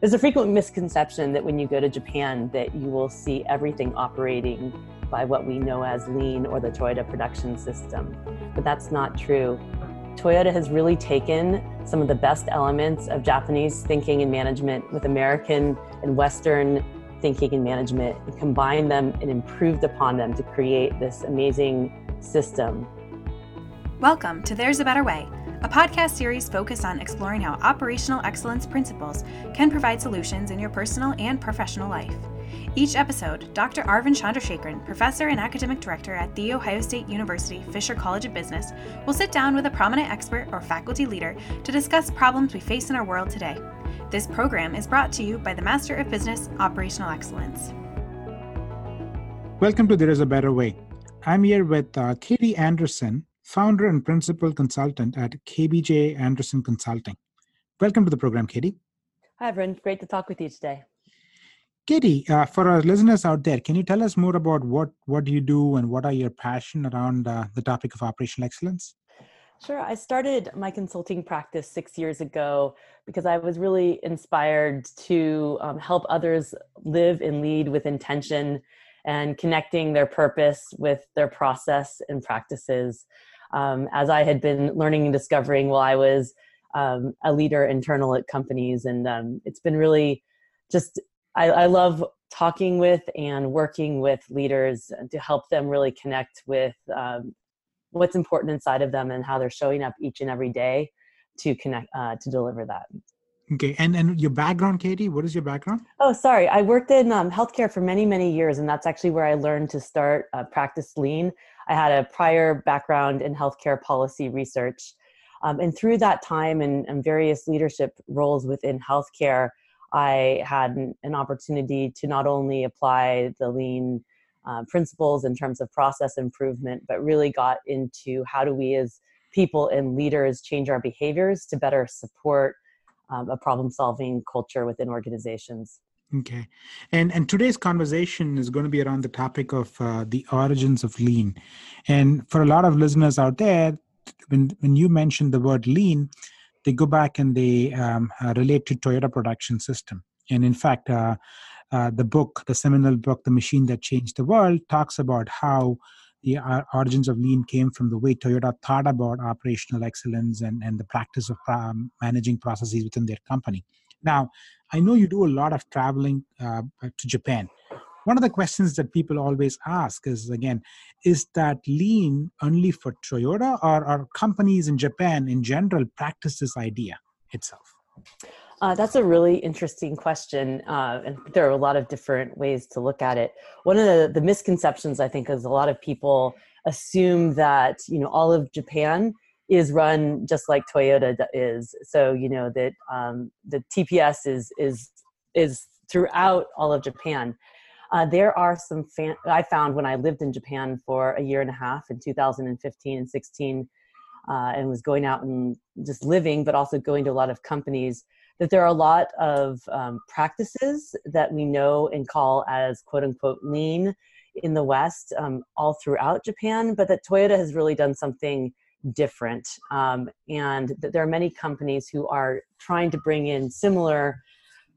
there's a frequent misconception that when you go to Japan that you will see everything operating by what we know as lean or the Toyota production system. But that's not true. Toyota has really taken some of the best elements of Japanese thinking and management with American and Western thinking and management and combined them and improved upon them to create this amazing system. Welcome to There's a Better Way a podcast series focused on exploring how operational excellence principles can provide solutions in your personal and professional life. Each episode, Dr. Aravind Chandrasekaran, professor and academic director at The Ohio State University Fisher College of Business, will sit down with a prominent expert or faculty leader to discuss problems we face in our world today. This program is brought to you by the Master of Business Operational Excellence. Welcome to There is a Better Way. I'm here with uh, Katie Anderson, founder and principal consultant at KBJ Anderson Consulting. Welcome to the program, Katie. Hi, everyone. Great to talk with you today. Katie, uh, for our listeners out there, can you tell us more about what, what do you do and what are your passion around uh, the topic of operational excellence? Sure. I started my consulting practice six years ago because I was really inspired to um, help others live and lead with intention and connecting their purpose with their process and practices um, as I had been learning and discovering while I was um, a leader internal at companies. And um, it's been really just, I, I, love talking with and working with leaders to help them really connect with um, what's important inside of them and how they're showing up each and every day to connect, uh, to deliver that. Okay, and and your background, Katie? What is your background? Oh, sorry, I worked in um, healthcare for many many years, and that's actually where I learned to start uh, practice lean. I had a prior background in healthcare policy research. Um, and through that time and, and, various leadership roles within healthcare, I had an, an opportunity to not only apply the lean uh, principles in terms of process improvement, but really got into how do we as people and leaders change our behaviors to better support um, a problem solving culture within organizations. Okay, and and today's conversation is going to be around the topic of uh, the origins of lean, and for a lot of listeners out there, when when you mention the word lean, they go back and they um, uh, relate to Toyota production system, and in fact, uh, uh the book, the seminal book, "The Machine That Changed the World," talks about how the uh, origins of lean came from the way Toyota thought about operational excellence and and the practice of um, managing processes within their company. Now, I know you do a lot of traveling uh, to Japan. One of the questions that people always ask is again, is that lean only for Toyota or are companies in Japan in general practice this idea itself? Uh, that's a really interesting question, uh, and there are a lot of different ways to look at it. One of the, the misconceptions I think is a lot of people assume that you know all of Japan is run just like Toyota is. So you know that um, the TPS is is is throughout all of Japan. Uh, there are some fan- I found when I lived in Japan for a year and a half in 2015 and 16, uh, and was going out and just living, but also going to a lot of companies. That there are a lot of um, practices that we know and call as quote unquote lean in the West, um, all throughout Japan, but that Toyota has really done something different. Um, and th- there are many companies who are trying to bring in similar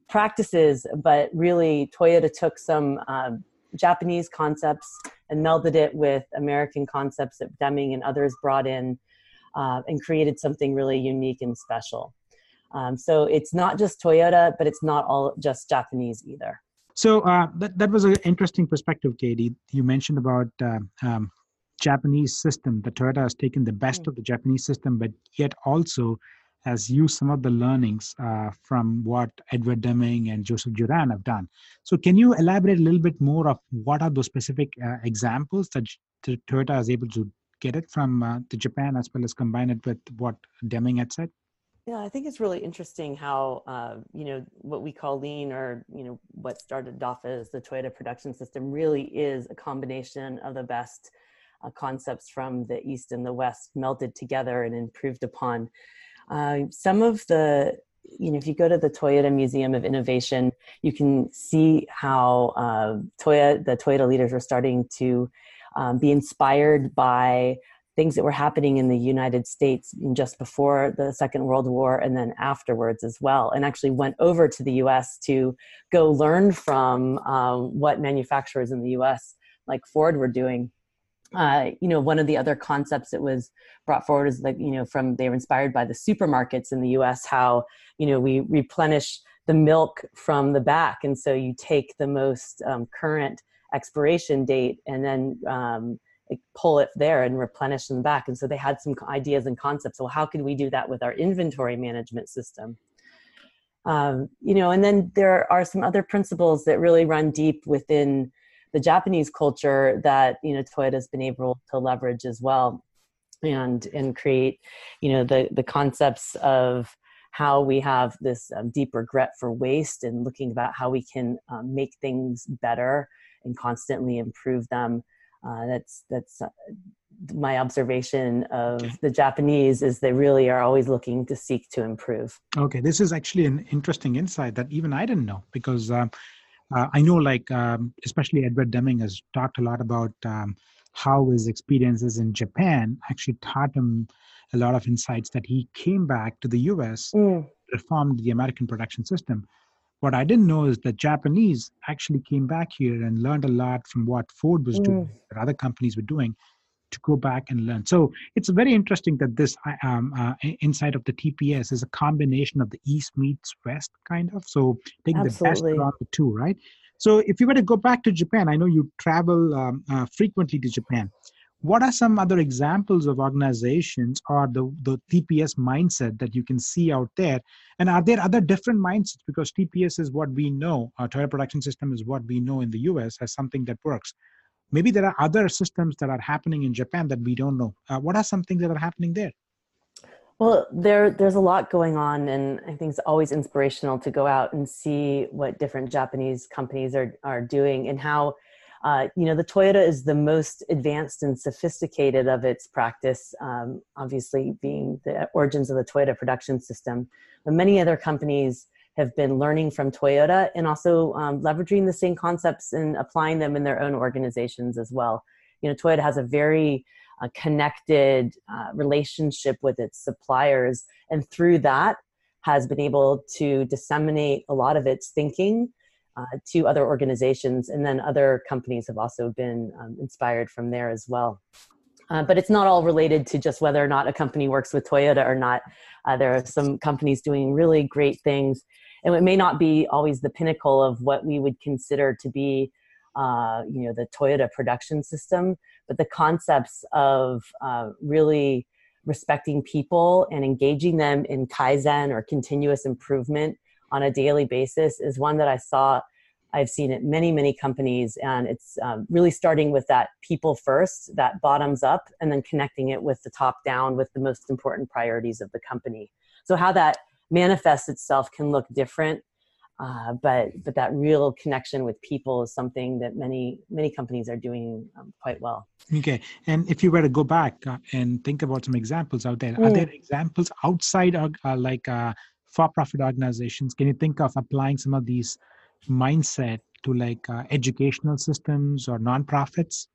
practices, but really Toyota took some uh, Japanese concepts and melded it with American concepts that Deming and others brought in uh, and created something really unique and special. Um, so it's not just Toyota, but it's not all just Japanese either. So uh, that, that was an interesting perspective, Katie. You mentioned about uh, um, Japanese system. The Toyota has taken the best mm. of the Japanese system, but yet also has used some of the learnings uh, from what Edward Deming and Joseph Juran have done. So, can you elaborate a little bit more of what are those specific uh, examples that Toyota is able to get it from uh, the Japan as well as combine it with what Deming had said? Yeah, I think it's really interesting how uh, you know what we call lean, or you know what started off as the Toyota production system, really is a combination of the best uh, concepts from the East and the West melted together and improved upon. Uh, some of the, you know, if you go to the Toyota Museum of Innovation, you can see how uh, Toyota, the Toyota leaders were starting to um, be inspired by things that were happening in the United States just before the Second World War and then afterwards as well, and actually went over to the US to go learn from um, what manufacturers in the US like Ford were doing. Uh, you know, one of the other concepts that was brought forward is like, you know, from they were inspired by the supermarkets in the US, how, you know, we replenish the milk from the back. And so you take the most um, current expiration date and then um, pull it there and replenish them back. And so they had some ideas and concepts. Well, how could we do that with our inventory management system? Um, you know, and then there are some other principles that really run deep within the Japanese culture that you know Toyota's been able to leverage as well, and and create, you know, the the concepts of how we have this um, deep regret for waste and looking about how we can um, make things better and constantly improve them uh, that's that's uh, my observation of the Japanese is they really are always looking to seek to improve. Okay, this is actually an interesting insight that even I didn't know because um, uh, I know, like um, especially Edward Deming has talked a lot about um, how his experiences in Japan actually taught him a lot of insights that he came back to the U.S. Mm. reformed the American production system what I didn't know is that Japanese actually came back here and learned a lot from what Ford was mm. doing, that other companies were doing, to go back and learn. So it's very interesting that this um, uh, inside of the TPS is a combination of the East meets West, kind of. So taking Absolutely. the best of the two, right? So if you were to go back to Japan, I know you travel um, uh, frequently to Japan what are some other examples of organizations or the, the tps mindset that you can see out there and are there other different mindsets because tps is what we know our toyota production system is what we know in the us as something that works maybe there are other systems that are happening in japan that we don't know uh, what are some things that are happening there well there there's a lot going on and i think it's always inspirational to go out and see what different japanese companies are are doing and how uh, you know, the Toyota is the most advanced and sophisticated of its practice, um, obviously being the origins of the Toyota production system. But many other companies have been learning from Toyota and also um, leveraging the same concepts and applying them in their own organizations as well. You know, Toyota has a very uh, connected uh, relationship with its suppliers, and through that, has been able to disseminate a lot of its thinking uh, to other organizations, and then other companies have also been um, inspired from there as well. Uh, but it's not all related to just whether or not a company works with Toyota or not. Uh, there are some companies doing really great things, and it may not be always the pinnacle of what we would consider to be, uh, you know, the Toyota production system. But the concepts of uh, really respecting people and engaging them in kaizen or continuous improvement on a daily basis is one that I saw. I've seen it many, many companies, and it's um, really starting with that people first, that bottoms up, and then connecting it with the top down with the most important priorities of the company. So, how that manifests itself can look different, uh, but but that real connection with people is something that many many companies are doing um, quite well. Okay, and if you were to go back uh, and think about some examples out there, mm. are there examples outside of uh, like uh, for-profit organizations can you think of applying some of these mindset to like uh, educational systems or nonprofits?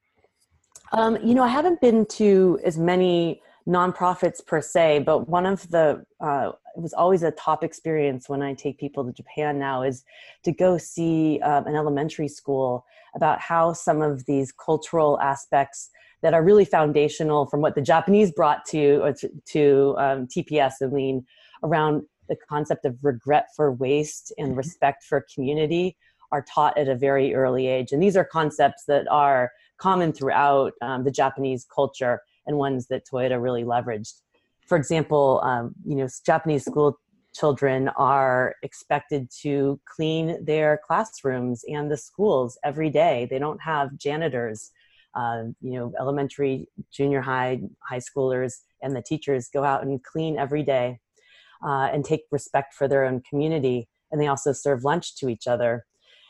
Um, you know i haven't been to as many nonprofits per se but one of the uh, it was always a top experience when i take people to japan now is to go see um, an elementary school about how some of these cultural aspects that are really foundational from what the japanese brought to to, to um, tps and lean around the concept of regret for waste and mm-hmm. respect for community are taught at a very early age. And these are concepts that are common throughout um, the Japanese culture and ones that Toyota really leveraged. For example, um, you know, Japanese school children are expected to clean their classrooms and the schools every day. They don't have janitors. Uh, you know, elementary, junior high, high schoolers, and the teachers go out and clean every day uh, and take respect for their own community. And they also serve lunch to each other.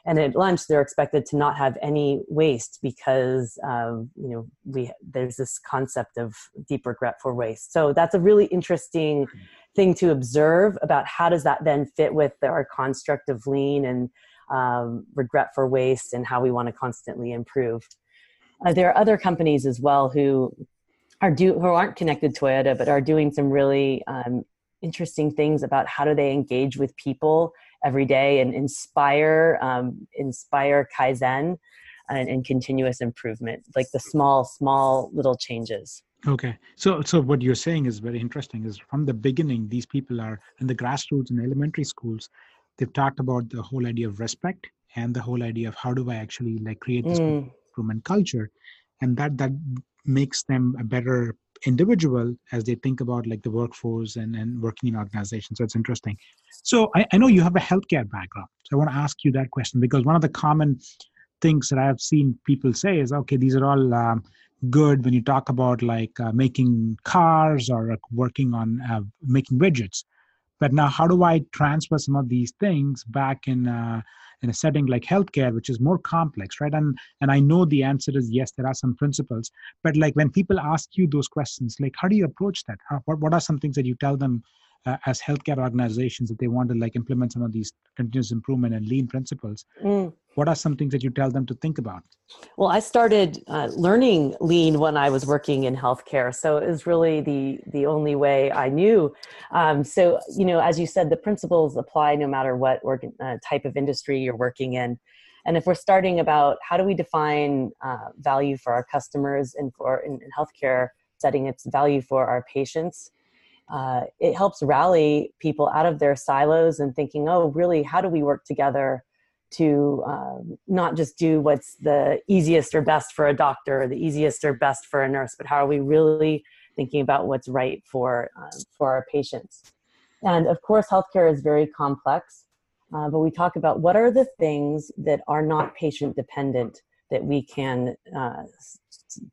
And at lunch, they're expected to not have any waste because um, you know we there's this concept of deep regret for waste. So that's a really interesting thing to observe about how does that then fit with our construct of lean and um, regret for waste and how we want to constantly improve. Uh, there are other companies as well who are do who aren't connected to Toyota, but are doing some really um, interesting things about how do they engage with people every day and inspire um, inspire kaizen and, and, continuous improvement, like the small small little changes. Okay, so so what you're saying is very interesting. Is from the beginning, these people are in the grassroots in elementary schools. They've talked about the whole idea of respect and the whole idea of how do I actually like create this mm. improvement culture, and that that makes them a better individual as they think about like the workforce and, and working in organizations. So it's interesting. So I, I know you have a healthcare background. So I want to ask you that question because one of the common things that I have seen people say is, okay, these are all um, good when you talk about like uh, making cars or working on uh, making widgets. But now, how do I transfer some of these things back in uh, in a setting like healthcare which is more complex right? And and i know the answer is yes there are some principles. But like when people ask you those questions like how do you approach that? How, what, what are some things that you tell them uh, as healthcare organizations if they want to like implement some of these continuous improvement and lean principles? Mm. What are some things that you tell them to think about? Well i started uh, learning lean when i was working in healthcare so it was really the the only way i knew. Um, so you know as you said the principles apply no matter what organ, uh, type of industry you're working in. And if we're starting about how do we define uh, value for our customers and for in, in healthcare setting its value for our patients uh, it helps rally people out of their silos and thinking, oh, really, how do we work together to um, not just do what's the easiest or best for a doctor or the easiest or best for a nurse, but how are we really thinking about what's right for um, for our patients? And of course, healthcare is very complex, uh, but we talk about what are the things that are not patient dependent that we can uh,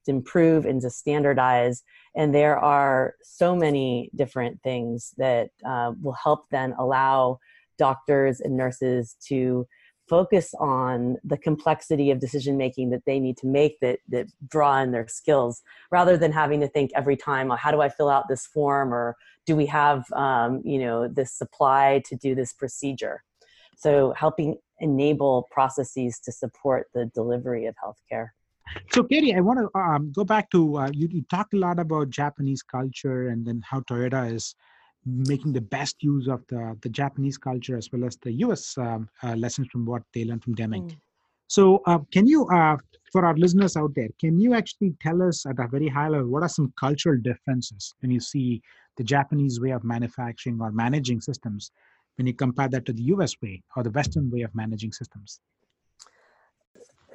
improve and to standardize and there are so many different things that uh, will help then allow doctors and nurses to focus on the complexity of decision making that they need to make that, that draw in their skills rather than having to think every time oh, how do i fill out this form or do we have um, you know this supply to do this procedure so helping enable processes to support the delivery of healthcare so, Katie, I want to um, go back to uh, you, you. talked a lot about Japanese culture and then how Toyota is making the best use of the, the Japanese culture as well as the US um, uh, lessons from what they learned from Deming. Mm. So, uh, can you, uh, for our listeners out there, can you actually tell us at a very high level what are some cultural differences when you see the Japanese way of manufacturing or managing systems when you compare that to the US way or the Western way of managing systems?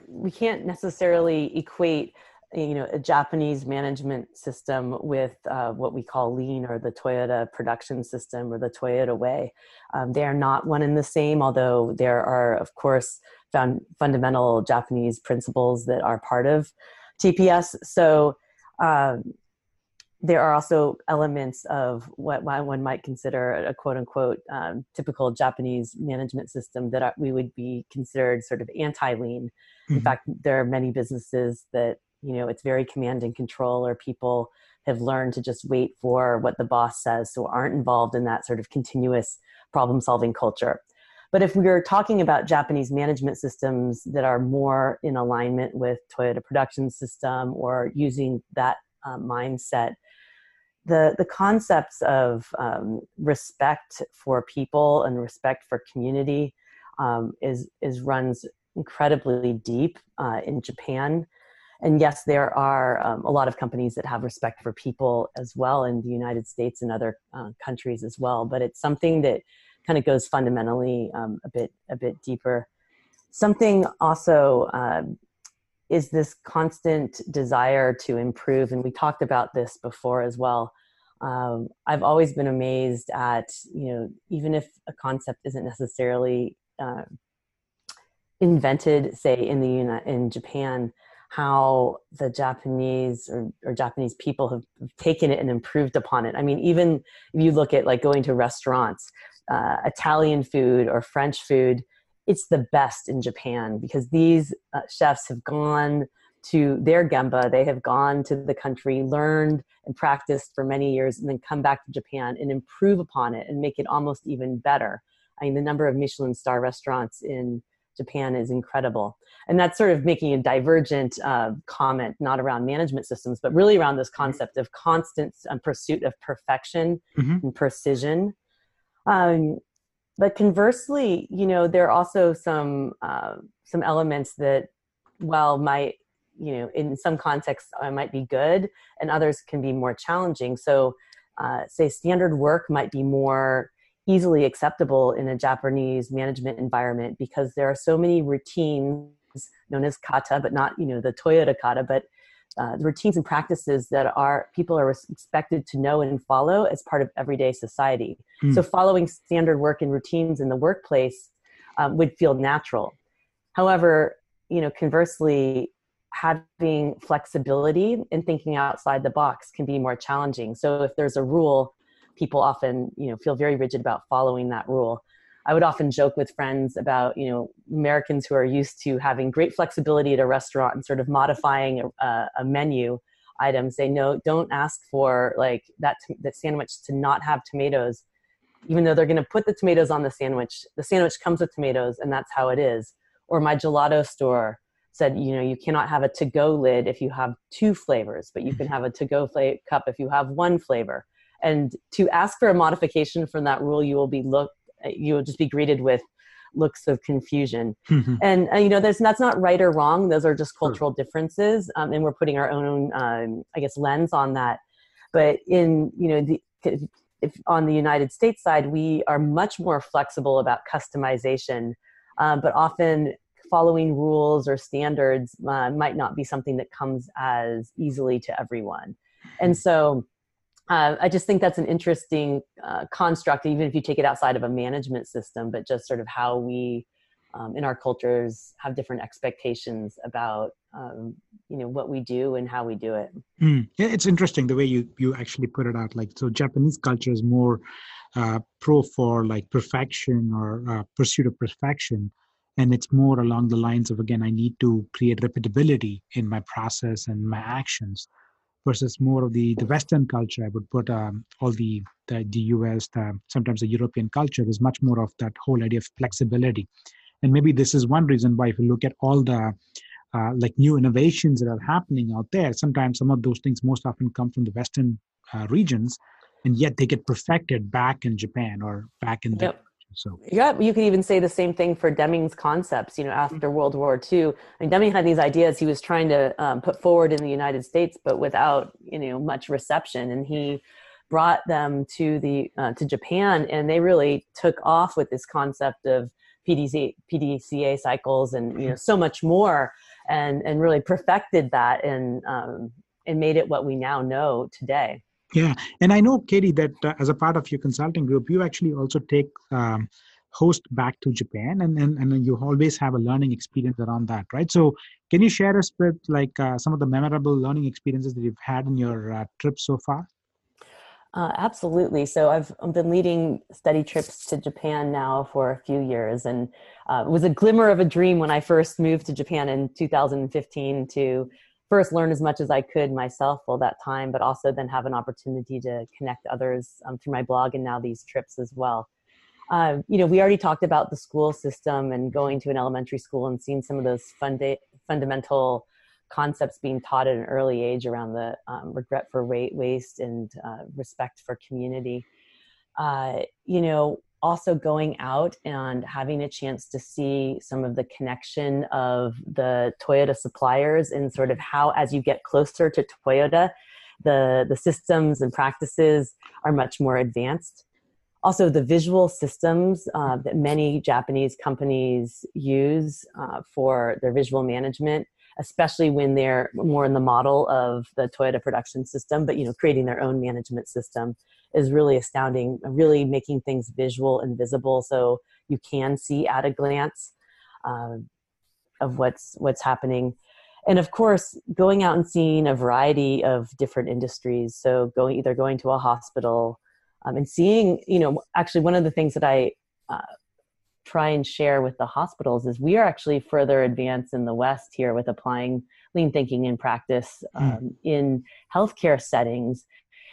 we can't necessarily equate you know a japanese management system with uh, what we call lean or the toyota production system or the toyota way um, they are not one and the same although there are of course found fundamental japanese principles that are part of tps so um, there are also elements of what one might consider a quote unquote um, typical Japanese management system that we would be considered sort of anti lean. Mm-hmm. In fact, there are many businesses that, you know, it's very command and control, or people have learned to just wait for what the boss says, so aren't involved in that sort of continuous problem solving culture. But if we are talking about Japanese management systems that are more in alignment with Toyota production system or using that uh, mindset, the the concepts of um, respect for people and respect for community um, is is runs incredibly deep uh, in Japan. And yes, there are um, a lot of companies that have respect for people as well in the United States and other uh, countries as well. But it's something that kind of goes fundamentally um, a bit a bit deeper. Something also um, is this constant desire to improve and we talked about this before as well um, i've always been amazed at you know even if a concept isn't necessarily uh, invented say in the in japan how the japanese or, or japanese people have, taken it and improved upon it i mean even if you look at like going to restaurants uh, italian food or french food it's the best in Japan because these uh, chefs have gone to their gemba, they have gone to the country, learned and practiced for many years, and then come back to Japan and improve upon it and make it almost even better. I mean, the number of Michelin star restaurants in Japan is incredible. And that's sort of making a divergent uh, comment, not around management systems, but really around this concept of constant um, pursuit of perfection mm-hmm. and precision. Um, but conversely, you know, there are also some uh, some elements that, well, might you know, in some contexts, uh, might be good, and others can be more challenging. So, uh, say standard work might be more easily acceptable in a Japanese management environment because there are so many routines known as kata, but not you know the Toyota kata, but uh, the routines and practices that are people are expected to know and follow as part of everyday society. Mm. So following standard work and routines in the workplace um, would feel natural. However, you know, conversely, having flexibility and thinking outside the box can be more challenging. So if there's a rule, people often you know feel very rigid about following that rule. I would often joke with friends about, you know, Americans who are used to having great flexibility at a restaurant and sort of modifying a, a menu item. Say, no, don't ask for like that, that sandwich to not have tomatoes, even though they're going to put the tomatoes on the sandwich. The sandwich comes with tomatoes and that's how it is. Or my gelato store said, you know, you cannot have a to-go lid if you have two flavors, but you can have a to-go fla- cup if you have one flavor. And to ask for a modification from that rule, you will be looked you'll just be greeted with looks of confusion. Mm-hmm. and uh, you know there's that's not right or wrong. Those are just cultural sure. differences um, and we're putting our own um, i guess lens on that. But in you know the if on the united states side we are much more flexible about customization um, but often following rules or standards uh, might not be something that comes as easily to everyone. And so uh, I just think that's an interesting uh, construct, even if you take it outside of a management system, but just sort of how we um, in our cultures have different expectations about um, you know what we do and how we do it. Mm. Yeah, it's interesting the way you you actually put it out. Like so, Japanese culture is more uh, pro for like perfection or uh, pursuit of perfection, and it's more along the lines of again, I need to create repeatability in my process and my actions versus more of the the Western culture. I would put um, all the, the the US, the, sometimes the European culture is much more of that whole idea of flexibility, and maybe this is one reason why if you look at all the uh, like new innovations that are happening out there, sometimes some of those things most often come from the Western uh, regions, and yet they get perfected back in Japan or back in yep. So yeah, you could even say the same thing for Deming's concepts. You know, after mm-hmm. World War II, I mean, Deming had these ideas he was trying to um, put forward in the United States, but without you know much reception, and he brought them to the uh, to Japan, and they really took off with this concept of PDC, PDCA cycles, and you know mm-hmm. so much more, and and really perfected that, and um, and made it what we now know today. Yeah, and I know, Katie, that uh, as a part of your consulting group, you actually also take um, host back to Japan, and, and and you always have a learning experience around that, right? So, can you share us with like uh, some of the memorable learning experiences that you've had in your uh, trip so far? Uh, absolutely. So I've been leading study trips to Japan now for a few years, and uh, it was a glimmer of a dream when I first moved to Japan in 2015 to first learn as much as I could myself all that time, but also then have an opportunity to connect others um, through my blog and now these trips as well. Uh, you know, we already talked about the school system and going to an elementary school and seeing some of those funda- fundamental concepts being taught at an early age around the um, regret for waste and uh, respect for community. Uh, you know, also going out and having a chance to see some of the connection of the Toyota suppliers and sort of how, as you get closer to Toyota, the, the systems and practices are much more advanced. Also, the visual systems uh, that many Japanese companies use uh, for their visual management especially when they're more in the model of the Toyota production system, but you know, creating their own management system is really astounding. Really making things visual and visible, so you can see at a glance uh, of what's what's happening. And of course, going out and seeing a variety of different industries. So going either going to a hospital um, and seeing, you know, actually one of the things that I uh, try and share with the hospitals is we are actually further advanced in the West here with applying lean thinking in practice hmm. um, mm. in healthcare settings.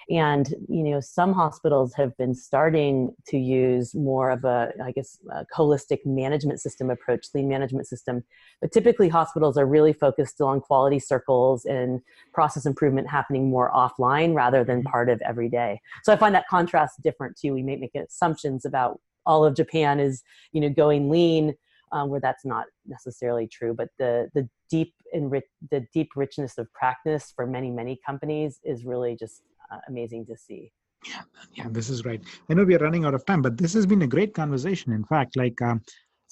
and you know some hospitals have been starting to use more of a i guess a holistic management system approach lean management system but typically hospitals are really focused still on quality circles and process improvement happening more offline rather than mm-hmm. part of every day so i find that contrast different too we may make assumptions about all of japan is you know going lean um, where that's not necessarily true. But the the deep enrich the deep richness of practice for many many companies is really just uh, amazing to see. Yeah, yeah, this is right. I know we are running out of time, but this has been a great conversation. In fact, like um,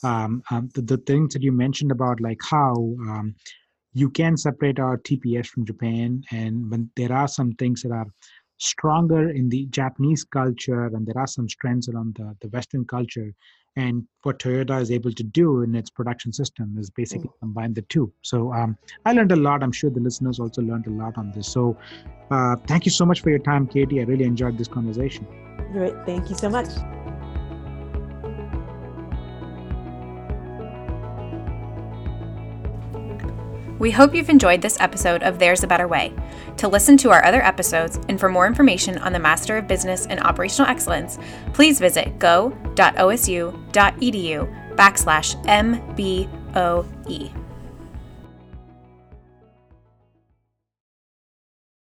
um, um, the, the things that you mentioned about like how um, you can separate our TPS from Japan, and when there are some things that are stronger in the Japanese culture, and there are some strengths around the, the Western culture, and what Toyota is able to do in its production system is basically mm. combine the two. So um, I learned a lot. I'm sure the listeners also learned a lot on this. So uh, thank you so much for your time, Katie. I really enjoyed this conversation. Great. Thank you so much. We hope you've enjoyed this episode of There's a Better Way. To listen to our other episodes and for more information on the Master of Business and Operational Excellence, please visit go.osu.edu backslash MBOE.